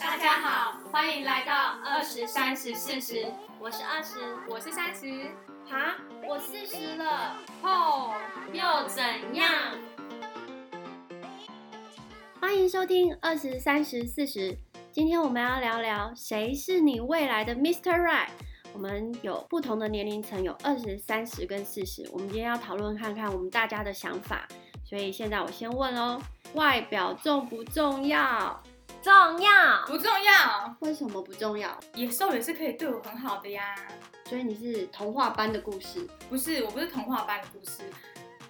大家好，欢迎来到二十三十四十，我是二十，我是三十，哈，我四十了，哦，又怎样？欢迎收听二十三十四十，今天我们要聊聊谁是你未来的 Mr. Right。我们有不同的年龄层，有二十三十跟四十。我们今天要讨论看看我们大家的想法，所以现在我先问哦，外表重不重要？重要，不重要，为什么不重要？野兽也是可以对我很好的呀。所以你是童话般的故事？不是，我不是童话般的故事，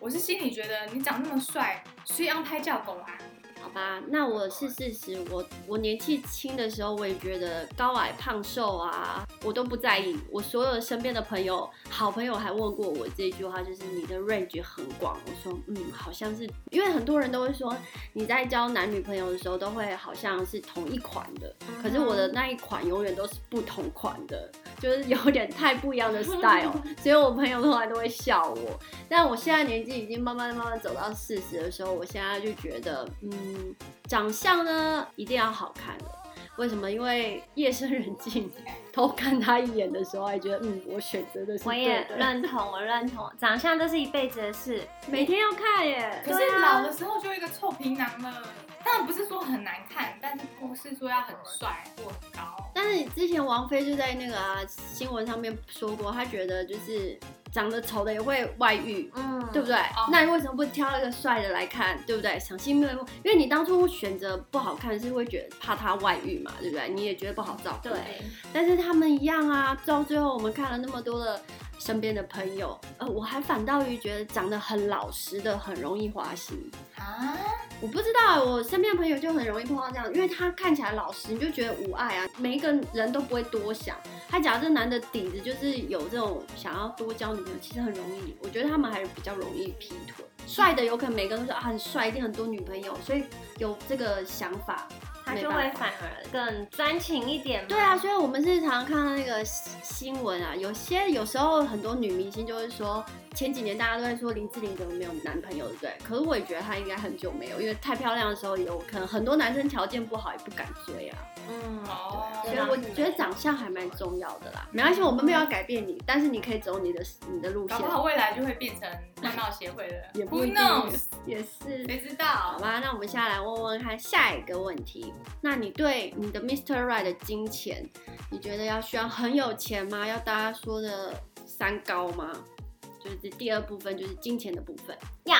我是心里觉得你长那么帅，需要拍叫狗啊？好吧，那我是事实。我我年纪轻的时候，我也觉得高矮胖瘦啊，我都不在意。我所有身边的朋友、好朋友还问过我这句话，就是你的 range 很广。我说，嗯，好像是，因为很多人都会说你在交男女朋友的时候都会好像是同一款的，可是我的那一款永远都是不同款的，就是有点太不一样的 style，所以我朋友后来都会笑我。但我现在年纪已经慢慢慢慢走到四十的时候，我现在就觉得，嗯。长相呢一定要好看的，为什么？因为夜深人静偷看他一眼的时候，还觉得嗯，我选择的是我也认同，我认同，长相这是一辈子的事，每天要看耶。可是老的时候就一个臭皮囊了。当然不是说很难看，但是不是说要很帅或很高。但是之前王菲就在那个啊新闻上面说过，她觉得就是。长得丑的也会外遇，嗯，对不对？那你为什么不挑一个帅的来看，对不对？赏心悦目，因为你当初选择不好看是会觉得怕他外遇嘛，对不对？你也觉得不好照顾。对。但是他们一样啊，到最后我们看了那么多的身边的朋友，呃，我还反倒于觉得长得很老实的很容易花心啊。我不知道，我身边的朋友就很容易碰到这样，因为他看起来老实，你就觉得无爱啊，每一个人都不会多想。他假如这男的底子就是有这种想要多交女朋友，其实很容易。我觉得他们还是比较容易劈腿。帅的有可能每个人都说啊很帅，一定很多女朋友，所以有这个想法，他就会反而更专情一点。对啊，所以我们是常常看到那个新闻啊，有些有时候很多女明星就会说。前几年大家都在说林志玲怎么没有男朋友，对不对？可是我也觉得她应该很久没有，因为太漂亮的时候有可能很多男生条件不好也不敢追啊。嗯，哦，所以我觉得长相还蛮重要的啦。没关系，我们没有要改变你，但是你可以走你的你的路线。搞不好未来就会变成 外貌协会的，也不一定。也是，谁知道？好吧，那我们下来问问看下一个问题。那你对你的 Mr. Right 的金钱，你觉得要需要很有钱吗？要大家说的三高吗？就是这第二部分，就是金钱的部分。呀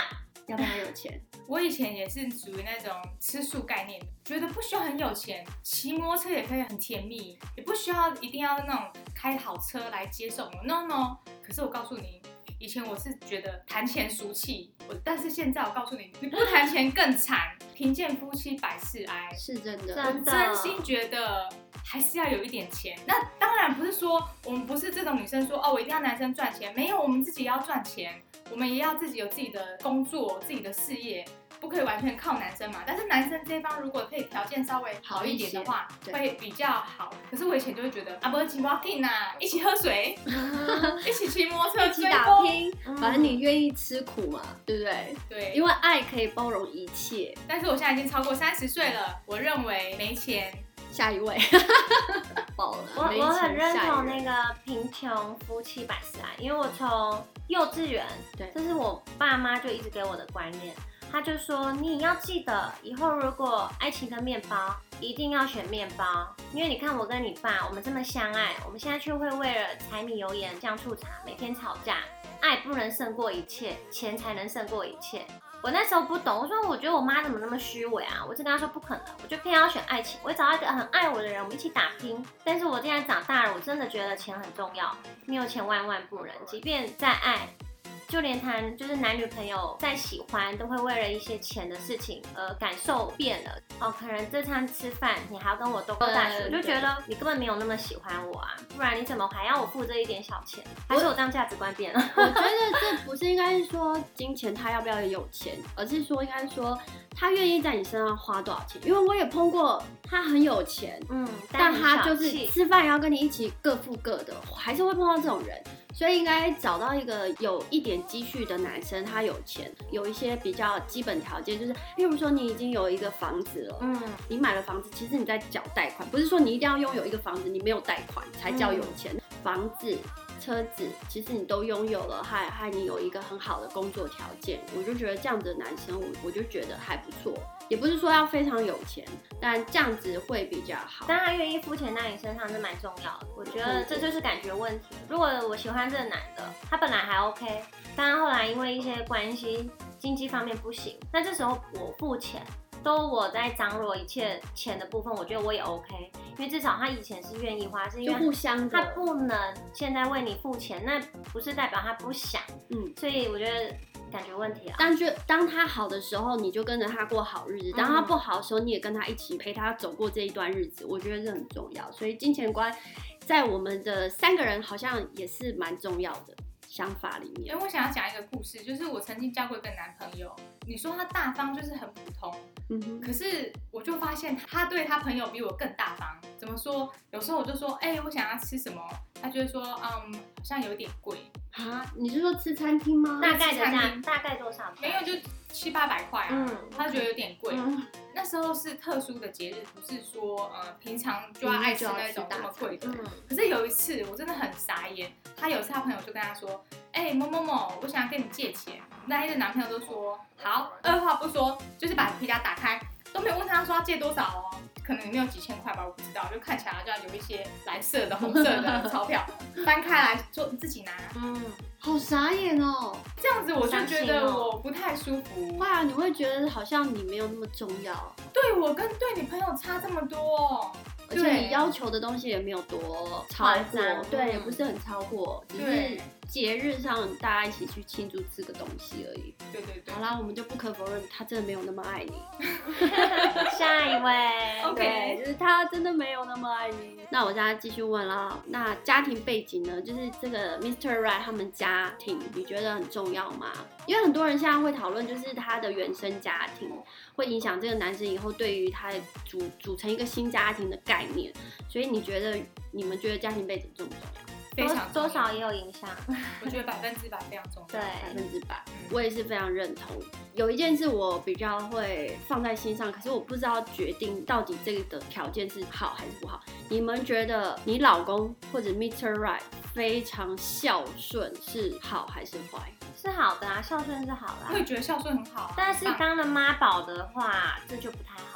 要不要有钱？我以前也是属于那种吃素概念，觉得不需要很有钱，骑摩托车也可以很甜蜜，也不需要一定要那种开好车来接送。No No。可是我告诉你，以前我是觉得谈钱俗气，我但是现在我告诉你，你不谈钱更惨，贫贱夫妻百事哀，是真的。我真心觉得。还是要有一点钱，那当然不是说我们不是这种女生说哦，我一定要男生赚钱，没有，我们自己要赚钱，我们也要自己有自己的工作、自己的事业，不可以完全靠男生嘛。但是男生这方如果可以条件稍微好一点的话，会比较好。可是我以前就会觉得啊，不是骑摩托车啊，一起喝水，一起骑摩托车，一起打拼，反正你愿意吃苦嘛，对不对？对，因为爱可以包容一切。但是我现在已经超过三十岁了，我认为没钱。下一位，我我很认同那个贫穷夫妻百事哀，因为我从幼稚园，对，这是我爸妈就一直给我的观念，他就说你要记得，以后如果爱情的面包，一定要选面包，因为你看我跟你爸，我们这么相爱，我们现在却会为了柴米油盐酱醋茶每天吵架，爱不能胜过一切，钱才能胜过一切。我那时候不懂，我说我觉得我妈怎么那么虚伪啊？我就跟她说不可能，我就偏要选爱情，我找到一个很爱我的人，我们一起打拼。但是我现在长大了，我真的觉得钱很重要，没有钱万万不能，即便再爱。就连谈就是男女朋友再喜欢，都会为了一些钱的事情，而，感受变了哦。可能这餐吃饭你还要跟我多过大学，我就觉得你根本没有那么喜欢我啊，不然你怎么还要我付这一点小钱？还是我这样价值观变了？我觉得 这不是应该是说金钱他要不要有钱，而是说应该是说他愿意在你身上花多少钱。因为我也碰过他很有钱，嗯，但他就是吃饭要跟你一起各付各的，还是会碰到这种人。所以应该找到一个有一点积蓄的男生，他有钱，有一些比较基本条件，就是譬如说你已经有一个房子了，嗯，你买了房子，其实你在缴贷款，不是说你一定要拥有一个房子，你没有贷款才叫有钱。房子、车子，其实你都拥有了，还还你有一个很好的工作条件，我就觉得这样的男生，我我就觉得还不错。也不是说要非常有钱，但这样子会比较好。但他愿意付钱在你身上是蛮重要的，我觉得这就是感觉问题。如果我喜欢这个男的，他本来还 OK，但后来因为一些关系，经济方面不行，那这时候我付钱。都我在张罗一切钱的部分，我觉得我也 OK，因为至少他以前是愿意花，是因为互相他不能现在为你付钱，那不是代表他不想，嗯，所以我觉得感觉问题啊。但就当他好的时候，你就跟着他过好日子；当他不好的时候，你也跟他一起陪他走过这一段日子。我觉得这很重要，所以金钱观在我们的三个人好像也是蛮重要的。想法里面，因为我想要讲一个故事，就是我曾经交过一个男朋友，你说他大方就是很普通，嗯哼，可是我就发现他对他朋友比我更大方。怎么说？有时候我就说，哎，我想要吃什么，他就会说，嗯，好像有点贵啊。你是说吃餐厅吗？大概的价，大概多少？没有，就七八百块啊。嗯，他觉得有点贵。那时候是特殊的节日，不是说呃平常就要爱吃那种那么贵的。可是有一次我真的很傻眼，他有一次他朋友就跟他说，哎某某某，我想要跟你借钱。那一个男朋友都说好，二话不说就是把皮夹打开，都没有问他说要借多少哦，可能里面有几千块吧，我不知道，就看起来就要有一些蓝色的、红色的 钞票，翻开来说你自己拿。嗯。好傻眼哦，这样子我就觉得我不太舒服。会啊，你会觉得好像你没有那么重要。对我跟对你朋友差这么多，而且你要求的东西也没有多超过，对，也不是很超过，只是。节日上大家一起去庆祝吃个东西而已。对对对。好啦，我们就不可否认，他真的没有那么爱你。下一位。OK，就是他真的没有那么爱你。那我现在继续问啦，那家庭背景呢？就是这个 Mr. Right 他们家庭，你觉得很重要吗？因为很多人现在会讨论，就是他的原生家庭会影响这个男生以后对于他组组成一个新家庭的概念。所以你觉得，你们觉得家庭背景重不重要？非常多少也有影响，我觉得百分之百非常重要。对，百分之百，我也是非常认同。有一件事我比较会放在心上，可是我不知道决定到底这个的条件是好还是不好。你们觉得你老公或者 Mr. Right 非常孝顺是好还是坏？是好的啊，孝顺是好的。我也觉得孝顺很好，但是当了妈宝的话，这就不太好。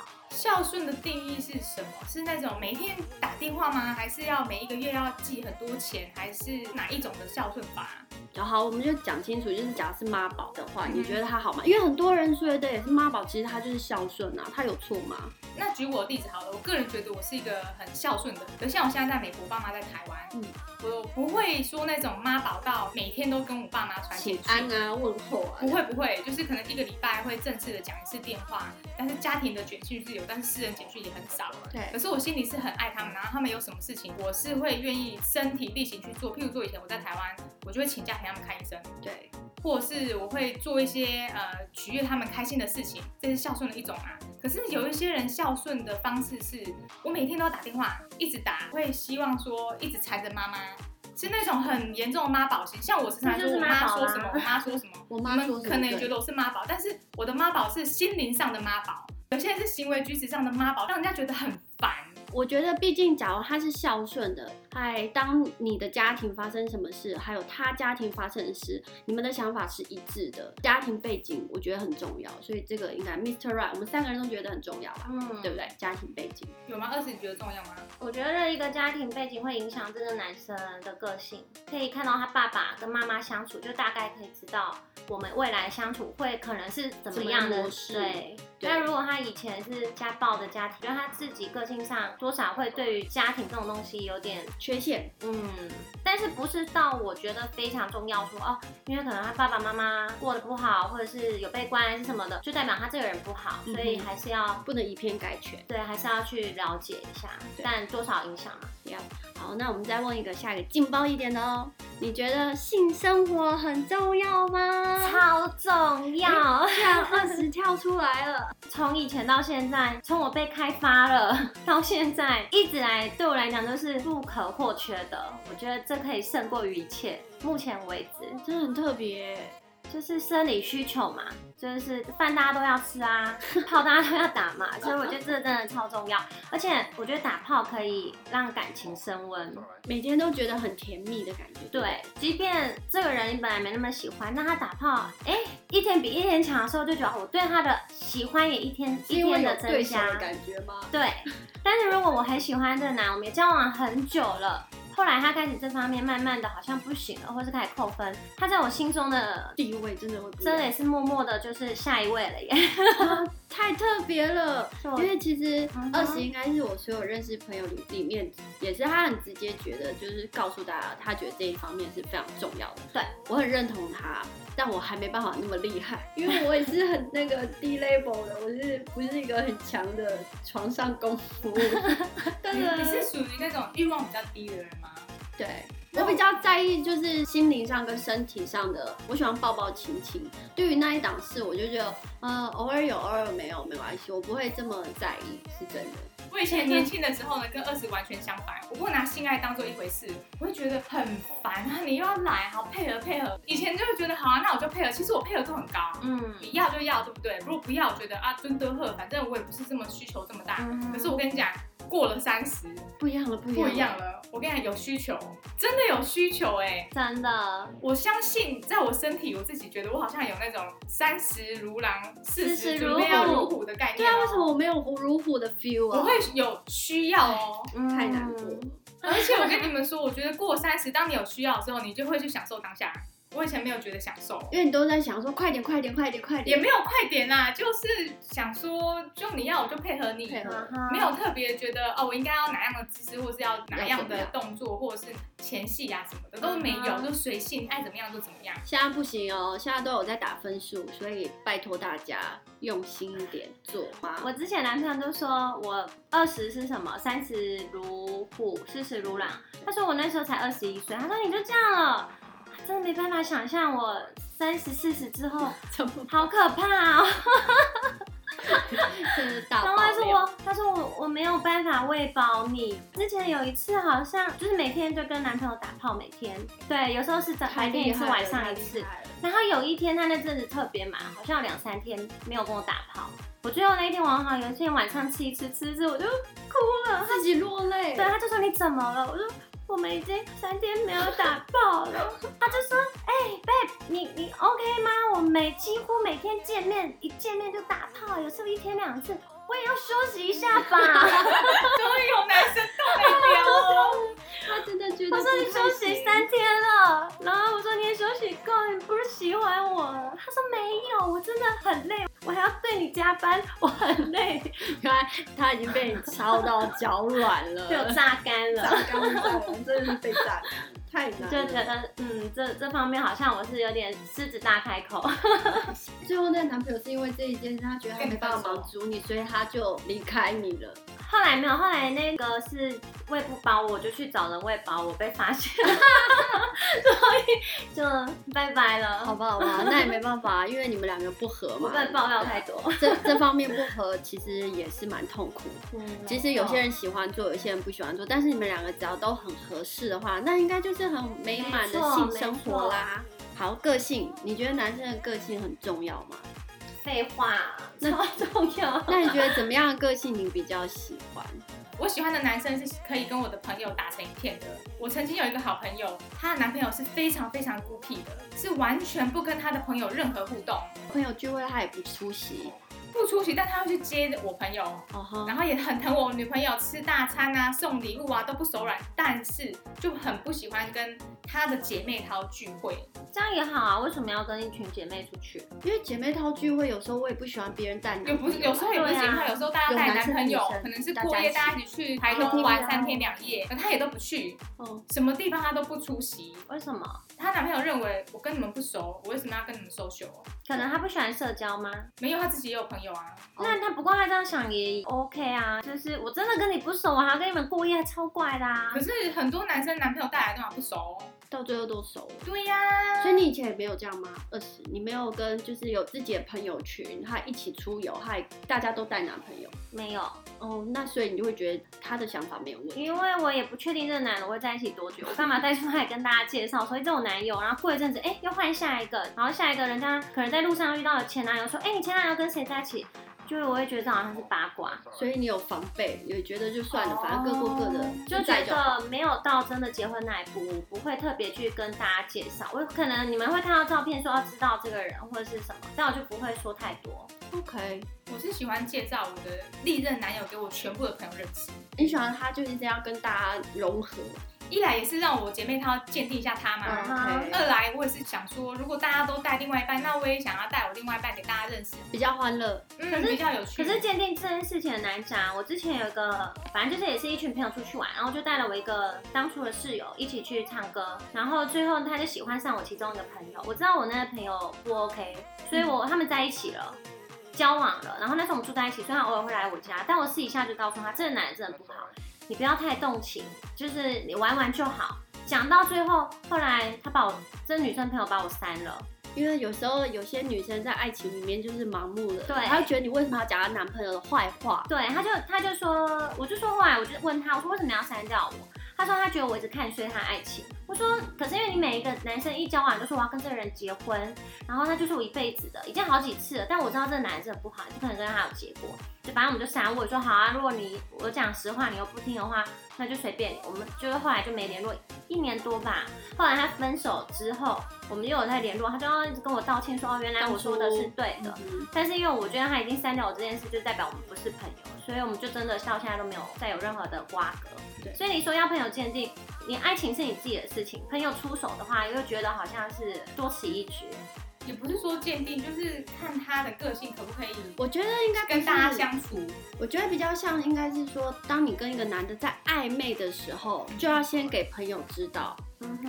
孝顺的定义是什么？是那种每天打电话吗？还是要每一个月要寄很多钱？还是哪一种的孝顺法？好，我们就讲清楚，就是假如是妈宝的话，你觉得他好吗？因为很多人觉得也是妈宝，其实他就是孝顺啊，他有错吗？那举我的例子好了，我个人觉得我是一个很孝顺的，可像我现在在美国，爸妈在台湾，嗯，我不会说那种妈宝到每天都跟我爸妈传请安啊问候啊，不会不会，就是可能一个礼拜会正式的讲一次电话，但是家庭的卷讯是有，但是私人简讯也很少。对，可是我心里是很爱他们，然后他们有什么事情，我是会愿意身体力行去做。譬如说以前我在台湾，我就会请假陪他们看医生。对，或者是我会做一些呃取悦他们开心的事情，这是孝顺的一种啊。可是有一些人孝顺的方式是，我每天都要打电话，一直打，会希望说一直缠着妈妈，是那种很严重的妈宝型。像我时常说我妈说什么，我妈说什么，我妈可能也觉得我是妈宝，但是我的妈宝是心灵上的妈宝，有些人是行为举止上的妈宝，让人家觉得很烦。我觉得，毕竟，假如他是孝顺的，哎，当你的家庭发生什么事，还有他家庭发生的事，你们的想法是一致的。家庭背景，我觉得很重要，所以这个应该 Mr. Right，我们三个人都觉得很重要吧？嗯，对不对？家庭背景有吗？二十你觉得重要吗？我觉得一个家庭背景会影响这个男生的个性，可以看到他爸爸跟妈妈相处，就大概可以知道我们未来相处会可能是怎么样的模式。对。但如果他以前是家暴的家庭，觉得他自己个性上多少会对于家庭这种东西有点缺陷，嗯，但是不是到我觉得非常重要说哦，因为可能他爸爸妈妈过得不好，或者是有被关是什么的，就代表他这个人不好，所以还是要不能以偏概全，对，还是要去了解一下，但多少影响嘛，要。好，那我们再问一个下一个劲爆一点的哦。你觉得性生活很重要吗？超重要，这样二十跳出来了。从以前到现在，从我被开发了 到现在，一直来对我来讲都是不可或缺的。我觉得这可以胜过于一切。目前为止，真的很特别。就是生理需求嘛，就是饭大家都要吃啊，炮大家都要打嘛，所以我觉得这真的超重要。而且我觉得打炮可以让感情升温，每天都觉得很甜蜜的感觉。对，即便这个人你本来没那么喜欢，那他打炮，哎，一天比一天强的时候，就觉得我对他的喜欢也一天一天的增加。感觉吗？对。但是如果我很喜欢这个男，我们也交往很久了。后来他开始这方面慢慢的好像不行了，或是开始扣分。他在我心中的地位真的会真的也是默默的，就是下一位了耶，太特别了。因为其实二十应该是我所有认识朋友里里面，也是他很直接觉得，就是告诉大家，他觉得这一方面是非常重要的。对我很认同他。但我还没办法那么厉害，因为我也是很那个低 level 的，我是不是一个很强的床上功夫？但是你是属于那种欲望比较低的人吗？对，我比较在意就是心灵上跟身体上的，我喜欢抱抱亲亲。对于那一档事，我就觉得，呃，偶尔有，偶尔没有，没关系，我不会这么在意，是真的。我以前年轻的时候呢，跟二十完全相反。我不会拿性爱当做一回事，我会觉得很烦啊！你又要来，好配合配合。以前就会觉得好啊，那我就配合。其实我配合度很高，嗯，你要就要，对不对？如果不要，我觉得啊，尊德贺，反正我也不是这么需求这么大。可是我跟你讲。过了三十，不一样了，不一样了。我跟你讲，有需求，真的有需求，哎，真的。我相信，在我身体，我自己觉得我好像有那种三十如狼，四十如虎的概念。对啊，为什么我没有如虎的 feel 啊？我会有需要哦，太难过。而且我跟你们说，我觉得过三十，当你有需要的时候，你就会去享受当下。我以前没有觉得享受，因为你都在想说快点快点快点快点，也没有快点啦，就是想说就你要我就配合你，没有特别觉得哦我应该要哪样的姿势，或是要哪样的动作，或者是前戏呀什么的都没有，就随性爱怎么样就怎么样。现在不行哦，现在都有在打分数，所以拜托大家用心一点做嘛。我之前男朋友都说我二十是什么，三十如虎，四十如狼。他说我那时候才二十一岁，他说你就这样了。真的没办法想象我三十四十之后，好可怕哦！真是大。然后他说我，他说我我没有办法喂饱你。之前有一次好像就是每天就跟男朋友打炮，每天对，有时候是早白天一次，晚上一次。然后有一天他那阵子特别忙，好像有两三天没有跟我打炮。我最后那一天晚上，有一天晚上吃一次吃一次，我就哭了，自己落泪。对，他就说你怎么了？我说。我们已经三天没有打炮了，他就说：“哎，babe，你你 OK 吗？我们每几乎每天见面，一见面就打炮，有时候一天两次，我也要休息一下吧。”终于有男生动了了，他真的觉得。他说你休息三天了，然后我说你也休息够，你不是喜欢我了？他说没有，我真的很累。他已经被你操到脚软了，被我榨干了，榨干了，真的是被榨干，太难。就觉得，嗯，这这方面好像我是有点狮子大开口。最后那个男朋友是因为这一件事，他觉得他没办法满足你，所以他就离开你了。后来没有，后来那个是喂不饱，我就去找人喂饱，我被发现了，所以就拜拜了。好吧，好吧，那也没办法，因为你们两个不合嘛。不能爆料太多。这这方面不合，其实也是蛮痛苦。嗯。其实有些人喜欢做，有些人不喜欢做，但是你们两个只要都很合适的话，那应该就是很美满的性生活啦。好，个性，你觉得男生的个性很重要吗？废话，超重要。那你觉得怎么样的个性你比较喜欢？我喜欢的男生是可以跟我的朋友打成一片的。我曾经有一个好朋友，她的男朋友是非常非常孤僻的，是完全不跟他的朋友任何互动，朋友聚会他也不出席。不出席，但他会去接我朋友，然后也很疼我女朋友，吃大餐啊，送礼物啊，都不手软。但是就很不喜欢跟他的姐妹淘聚会，这样也好啊。为什么要跟一群姐妹出去？因为姐妹淘聚会有时候我也不喜欢别人带，有不是有时候也不喜欢，有时候大家带男朋友，可能是过夜，大家一起去台东玩三天两夜，他也都不去，什么地方他都不出席。为什么？她男朋友认为我跟你们不熟，我为什么要跟你们 social？可能他不喜欢社交吗？没有，他自己也有朋友。友啊。那他不过他这样想也 OK 啊，就是我真的跟你不熟，我还要跟你们过夜，超怪的啊。可是很多男生男朋友带来干嘛不熟？到最后都熟了。对呀。所以你以前也没有这样吗？二十，你没有跟就是有自己的朋友群，还一起出游，还大家都带男朋友？没有。哦，那所以你就会觉得他的想法没有问题。因为我也不确定这个男的会在一起多久，我干嘛带出来跟大家介绍？所以这种男友，然后过一阵子，哎，又换下一个，然后下一个人家可能在路上遇到了前男友，说，哎，你前男友跟谁在一起？就是我会觉得这好像是八卦，所以你有防备，也觉得就算了，反正各过各的，就觉得没有到真的结婚那一步，不会特别去跟大家介绍。我可能你们会看到照片说要知道这个人或者是什么，但我就不会说太多。OK，我是喜欢介绍我的历任男友给我全部的朋友认识。你喜欢他就是这样跟大家融合。一来也是让我姐妹她鉴定一下他嘛，二来我也是想说，如果大家都带另外一半，那我也想要带我另外一半给大家认识，比较欢乐，嗯，比较有趣。可是鉴定这件事情很难讲。我之前有一个，反正就是也是一群朋友出去玩，然后就带了我一个当初的室友一起去唱歌，然后最后他就喜欢上我其中一个朋友。我知道我那个朋友不 OK，所以我他们在一起了，交往了。然后那时候我们住在一起，虽然偶尔会来我家，但我私底下就告诉他，这个男人真的不好。你不要太动情，就是你玩玩就好。讲到最后，后来他把我这女生朋友把我删了，因为有时候有些女生在爱情里面就是盲目的，对，她觉得你为什么要讲她男朋友的坏话？对，她就她就说，我就说后来我就问她，我说为什么要删掉我？他说他觉得我一直看衰他爱情。我说可是因为你每一个男生一交往就说我要跟这个人结婚，然后他就是我一辈子的，已经好几次了。但我知道这个男生不好，不可能跟他有结果。就反正我们就删我，说好啊，如果你我讲实话你又不听的话，那就随便。我们就是后来就没联络一年多吧。后来他分手之后，我们又有在联络，他就要一直跟我道歉说哦，原来我说的是对的。但是因为我觉得他已经删掉我这件事，就代表我们不是朋友，所以我们就真的到现在都没有再有任何的瓜葛。所以你说要朋友鉴定，你爱情是你自己的事情，朋友出手的话，又觉得好像是多此一举。也不是说鉴定，就是看他的个性可不可以。我觉得应该跟大家相处，我觉得比较像，应该是说，当你跟一个男的在暧昧的时候，就要先给朋友知道，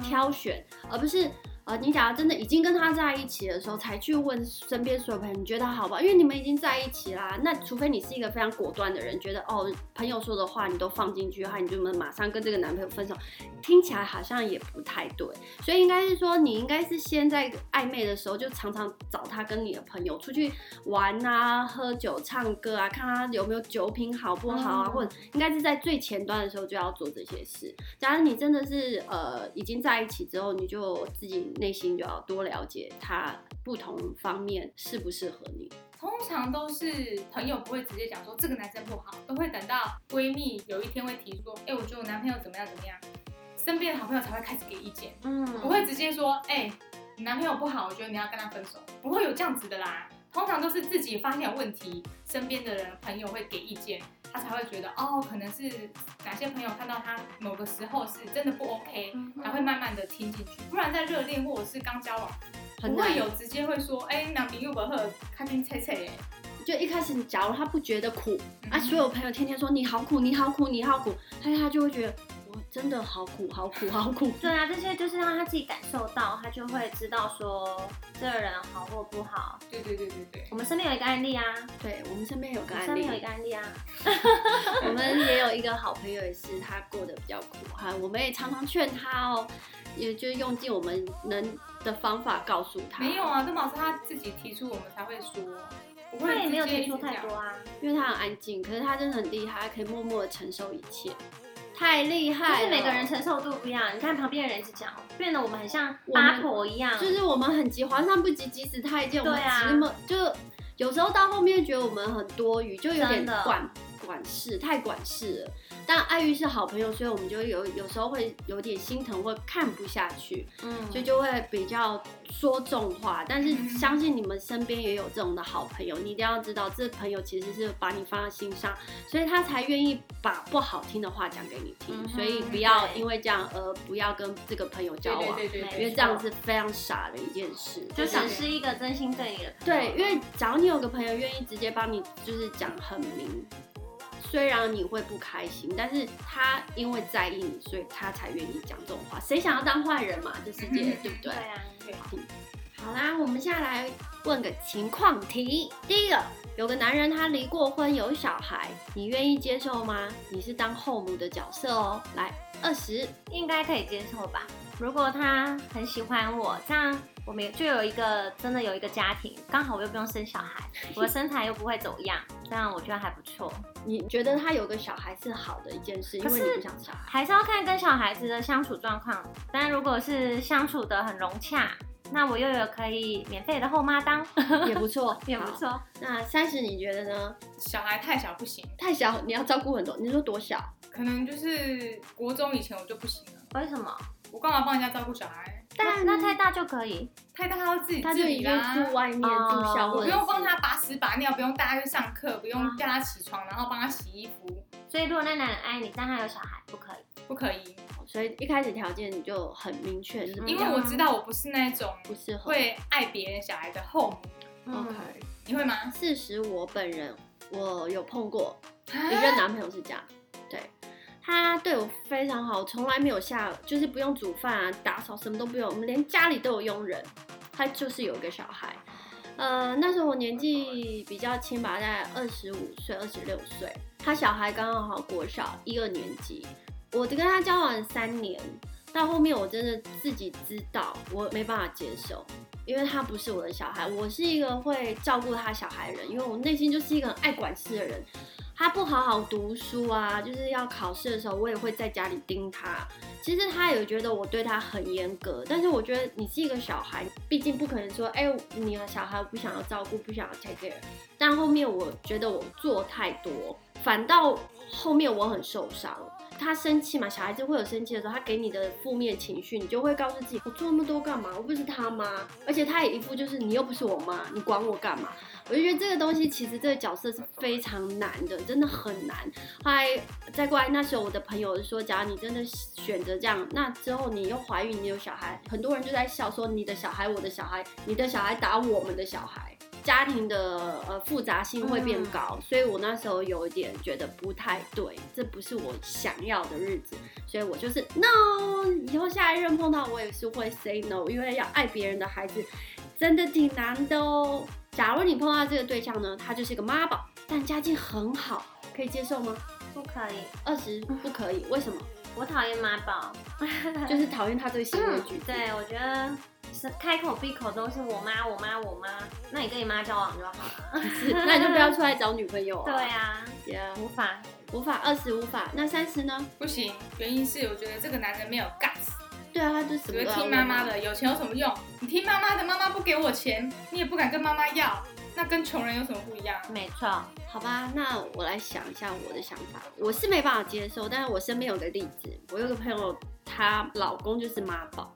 挑选，而不是。呃，你假如真的已经跟他在一起的时候，才去问身边所有朋友，你觉得他好不好？因为你们已经在一起啦。那除非你是一个非常果断的人，觉得哦，朋友说的话你都放进去的话，你就能马上跟这个男朋友分手，听起来好像也不太对。所以应该是说，你应该是先在暧昧的时候，就常常找他跟你的朋友出去玩啊，喝酒、唱歌啊，看他有没有酒品好不好啊，或者应该是在最前端的时候就要做这些事。假如你真的是呃已经在一起之后，你就自己。内心就要多了解他不同方面适不适合你。通常都是朋友不会直接讲说这个男生不好，都会等到闺蜜有一天会提出说，哎，我觉得我男朋友怎么样怎么样，身边的好朋友才会开始给意见。嗯，不会直接说，哎，你男朋友不好，我觉得你要跟他分手，不会有这样子的啦。通常都是自己发现有问题，身边的人朋友会给意见。他才会觉得哦，可能是哪些朋友看到他某个时候是真的不 OK，才会慢慢的听进去。不然在热恋或者是刚交往，不会有直接会说，哎，男朋友不好，开心切切。就一开始，假如他不觉得苦啊，所有朋友天天说你好苦，你好苦，你好苦，他他就会觉得。真的好苦，好苦，好苦。对啊，这些就是让他自己感受到，他就会知道说这个人好或不好。对对对对对。我们身边有一个案例啊，对我们身边有个案例，身边有一个案例啊。我们也有一个好朋友，也是他过得比较苦哈。我们也常常劝他哦，也就用尽我们能的方法告诉他。没有啊，这毛是他自己提出，我们才会说。他也没有提出太多啊，因为他很安静，可是他真的很厉害，可以默默的承受一切。太厉害，就是每个人承受度不一样。你看旁边的人一直讲，变得我们很像八婆一样，就是我们很急，皇上不急急死太监。对啊，那么就有时候到后面觉得我们很多余，就有点管管事，太管事了。但爱玉是好朋友，所以我们就有有时候会有点心疼或看不下去，嗯，所以就会比较说重话。但是相信你们身边也有这种的好朋友，你一定要知道，这朋友其实是把你放在心上，所以他才愿意把不好听的话讲给你听。所以不要因为这样而不要跟这个朋友交往，因为这样是非常傻的一件事。就想是一个真心对你的朋友。对，因为只要你有个朋友愿意直接帮你，就是讲很明。虽然你会不开心，但是他因为在意你，所以他才愿意讲这种话。谁想要当坏人嘛？这世界对不对？对啊，对。好啦，我们现在来问个情况题。第一个，有个男人他离过婚有小孩，你愿意接受吗？你是当后母的角色哦。来，二十应该可以接受吧？如果他很喜欢我，这样我们就有一个真的有一个家庭，刚好我又不用生小孩，我的身材又不会走样，这样我觉得还不错。你觉得他有个小孩是好的一件事，因为你不想小孩，还是要看跟小孩子的相处状况。但如果是相处的很融洽，那我又有可以免费的后妈当，也不错，也不错。那三十你觉得呢？小孩太小不行，太小你要照顾很多。你说多小？可能就是国中以前我就不行了。为什么？我干嘛帮人家照顾小孩？但那太大就可以，太大他要自己他就已经住外面住校，我不用帮他把屎把尿，不用带他去上课，不用叫他起床，然后帮他洗衣服。所以如果那男人爱你，但他有小孩，不可以，不可以。所以一开始条件就很明确，就是因为我知道我不是那种不适合会爱别人小孩的后母。OK，你会吗？事实我本人我有碰过一个男朋友是这样，对。他对我非常好，从来没有下，就是不用煮饭啊、打扫，什么都不用，我们连家里都有佣人。他就是有一个小孩，呃，那时候我年纪比较轻吧，在二十五岁、二十六岁。他小孩刚刚好国小一二年级，我跟他交往三年，到后面我真的自己知道我没办法接受，因为他不是我的小孩，我是一个会照顾他小孩的人，因为我内心就是一个很爱管事的人。他不好好读书啊，就是要考试的时候，我也会在家里盯他。其实他有觉得我对他很严格，但是我觉得你是一个小孩，毕竟不可能说，哎，你的小孩不想要照顾，不想要 take care。但后面我觉得我做太多，反倒后面我很受伤。他生气嘛，小孩子会有生气的时候，他给你的负面情绪，你就会告诉自己，我做那么多干嘛？我不是他妈，而且他也一副就是你又不是我妈，你管我干嘛？我就觉得这个东西其实这个角色是非常难的，真的很难。后来再过来那时候，我的朋友就说，假如你真的选择这样，那之后你又怀孕，你有小孩，很多人就在笑说你的小孩，我的小孩，你的小孩打我们的小孩。家庭的呃复杂性会变高，所以我那时候有一点觉得不太对，这不是我想要的日子，所以我就是 no。以后下一任碰到我也是会 say no，因为要爱别人的孩子真的挺难的哦。假如你碰到这个对象呢，他就是一个妈宝，但家境很好，可以接受吗？不可以，二十不可以，为什么？我讨厌妈宝，就是讨厌他这个行为举止。对，我觉得。是开口闭口都是我妈，我妈，我妈。那你跟你妈交往就好了。那你就不要出来找女朋友啊。对啊，无法，无法，二十无法。那三十呢？不行，原因是我觉得这个男人没有 guts。对啊，他就只会听妈妈的，有钱有什么用？你听妈妈的，妈妈不给我钱，你也不敢跟妈妈要，那跟穷人有什么不一样？没错，好吧，那我来想一下我的想法。我是没办法接受，但是我身边有个例子，我有个朋友，她老公就是妈宝。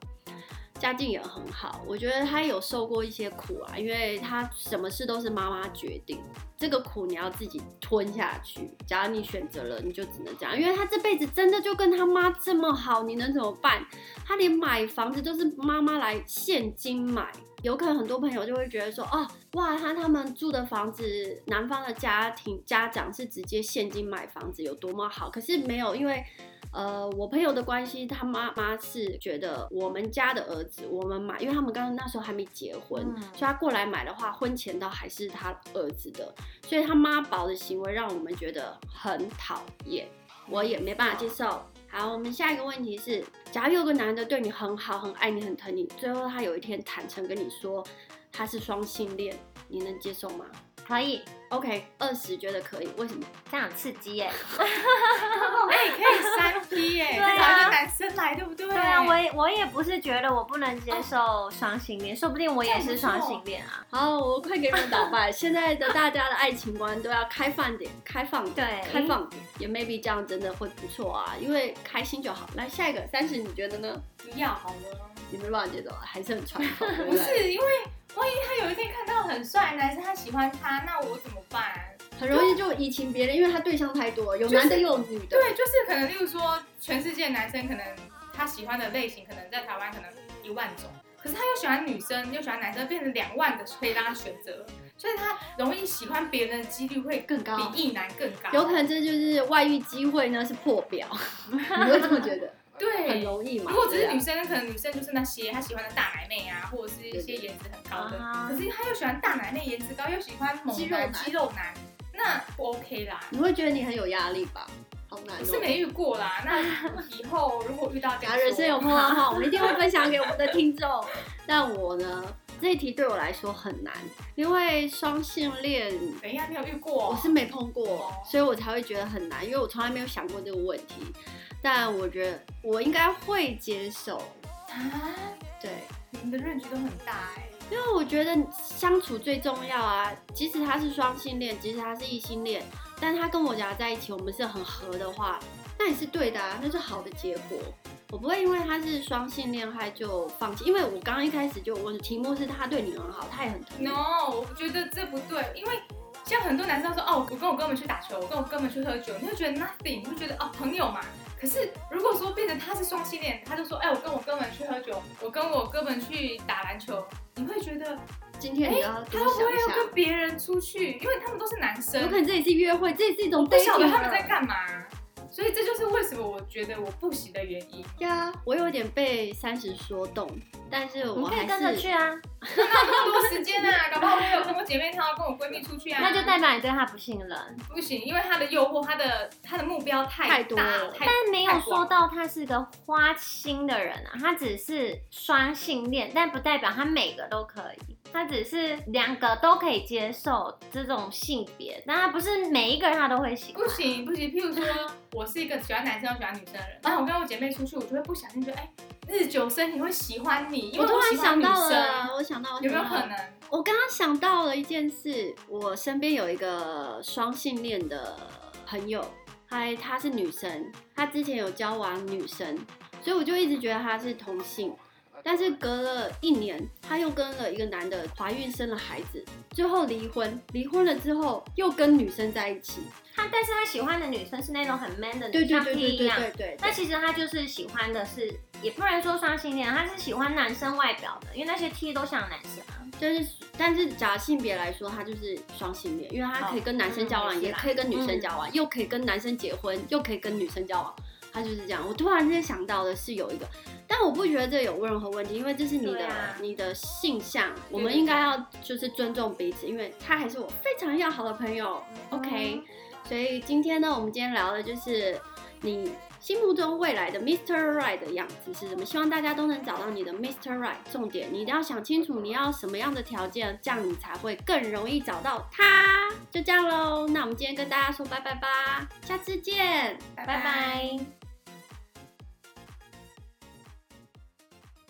家境也很好，我觉得他有受过一些苦啊，因为他什么事都是妈妈决定，这个苦你要自己吞下去。假如你选择了，你就只能这样，因为他这辈子真的就跟他妈这么好，你能怎么办？他连买房子都是妈妈来现金买，有可能很多朋友就会觉得说，哦，哇，他他们住的房子，男方的家庭家长是直接现金买房子，有多么好？可是没有，因为。呃，我朋友的关系，他妈妈是觉得我们家的儿子，我们买，因为他们刚刚那时候还没结婚，所以他过来买的话，婚前倒还是他儿子的，所以他妈宝的行为让我们觉得很讨厌，我也没办法接受。好，我们下一个问题是，假如有个男的对你很好，很爱你，很疼你，最后他有一天坦诚跟你说他是双性恋，你能接受吗？可以，OK，二十觉得可以，为什么？这样刺激耶！哎，可以三 P 耶，找一个男生来，对不对？对啊，我也我也不是觉得我不能接受双性恋，说不定我也是双性恋啊。好，我快给你们导拜，现在的大家的爱情观都要开放点，开放点，对，开放点，也 maybe 这样真的会不错啊，因为开心就好。来下一个三十，你觉得呢？不要好了，你没办法接受，还是很传统，不是因为。万一他有一天看到很帅男生，他喜欢他，那我怎么办？很容易就移情别恋，因为他对象太多，有男的又有女的。对，就是可能，例如说，全世界男生可能他喜欢的类型，可能在台湾可能一万种，可是他又喜欢女生，又喜欢男生，变成两万的可以让他选择，所以他容易喜欢别人的几率会更高，比异男更高。有可能这就是外遇机会呢，是破表，你会这么觉得？对，很容易嘛。如果只是女生，可能女生就是那些她喜欢的大奶妹啊，或者是一些颜值很高的。可是她又喜欢大奶妹，颜值高，又喜欢肌肉男，肌肉男，那不 OK 啦。你会觉得你很有压力吧？好难。我是没遇过啦。那以后如果遇到，假人生有碰到的话，我们一定会分享给我们的听众。但我呢？这一题对我来说很难，因为双性恋，等一下没有遇过，我是没碰过，所以我才会觉得很难，因为我从来没有想过这个问题。但我觉得我应该会接受啊，对，你们的认知都很大哎，因为我觉得相处最重要啊，即使他是双性恋，即使他是异性恋，但他跟我俩在一起，我们是很合的话，那也是对的啊，那是好的结果。我不会因为他是双性恋害就放弃，因为我刚刚一开始就问题目是他对你很好，他也很疼。No，我觉得这不对，因为像很多男生说哦，我跟我哥们去打球，我跟我哥们去喝酒，你会觉得 nothing，你会觉得哦朋友嘛。可是如果说变成他是双性恋，他就说哎，我跟我哥们去喝酒，我跟我哥们去打篮球，你会觉得今天你要他会不会要跟别人出去？因为他们都是男生，有可能这里是约会，这也是一种不晓得他们在干嘛。所以这就是为什么我觉得我不行的原因呀。我有点被三十说动，但是我还是跟着去啊。姐妹她要跟我闺蜜出去啊。那就代表你对她不信任。不行，因为她的诱惑，她的她的目标太大，了但没有说到她是个花心的人啊。她只是双性恋，但不代表她每个都可以。他只是两个都可以接受这种性别，但他不是每一个人他都会喜欢。不行不行，譬如说我是一个喜欢男生又喜欢女生的人，然后我跟我姐妹出去，我就会不小心觉得，哎，日久生情会喜欢你。我突然想到了，我想到有没有可能？我刚刚想到了一件事，我身边有一个双性恋的朋友，嗨，她是女生，她之前有交往女生，所以我就一直觉得她是同性。但是隔了一年，她又跟了一个男的怀孕生了孩子，最后离婚。离婚了之后又跟女生在一起。他但是他喜欢的女生是那种很 man 的像 T 一样。对对对。那其实他就是喜欢的是，也不能说双性恋，他是喜欢男生外表的，因为那些 T 都像男生。就是，但是假性别来说，他就是双性恋，因为他可以跟男生交往，也可以跟女生交往，又可以跟男生结婚，又可以跟女生交往。他就是这样。我突然间想到的是有一个。但我不觉得这有任何问题，因为这是你的你的性向，我们应该要就是尊重彼此，因为他还是我非常要好的朋友。OK，所以今天呢，我们今天聊的就是你心目中未来的 Mr. Right 的样子是什么？希望大家都能找到你的 Mr. Right。重点，你一定要想清楚你要什么样的条件，这样你才会更容易找到他。就这样喽，那我们今天跟大家说拜拜吧，下次见，拜拜。